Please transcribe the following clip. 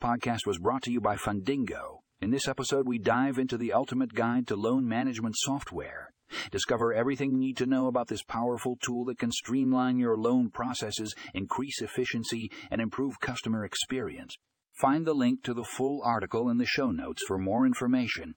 podcast was brought to you by Fundingo. In this episode, we dive into the ultimate guide to loan management software. Discover everything you need to know about this powerful tool that can streamline your loan processes, increase efficiency, and improve customer experience. Find the link to the full article in the show notes for more information.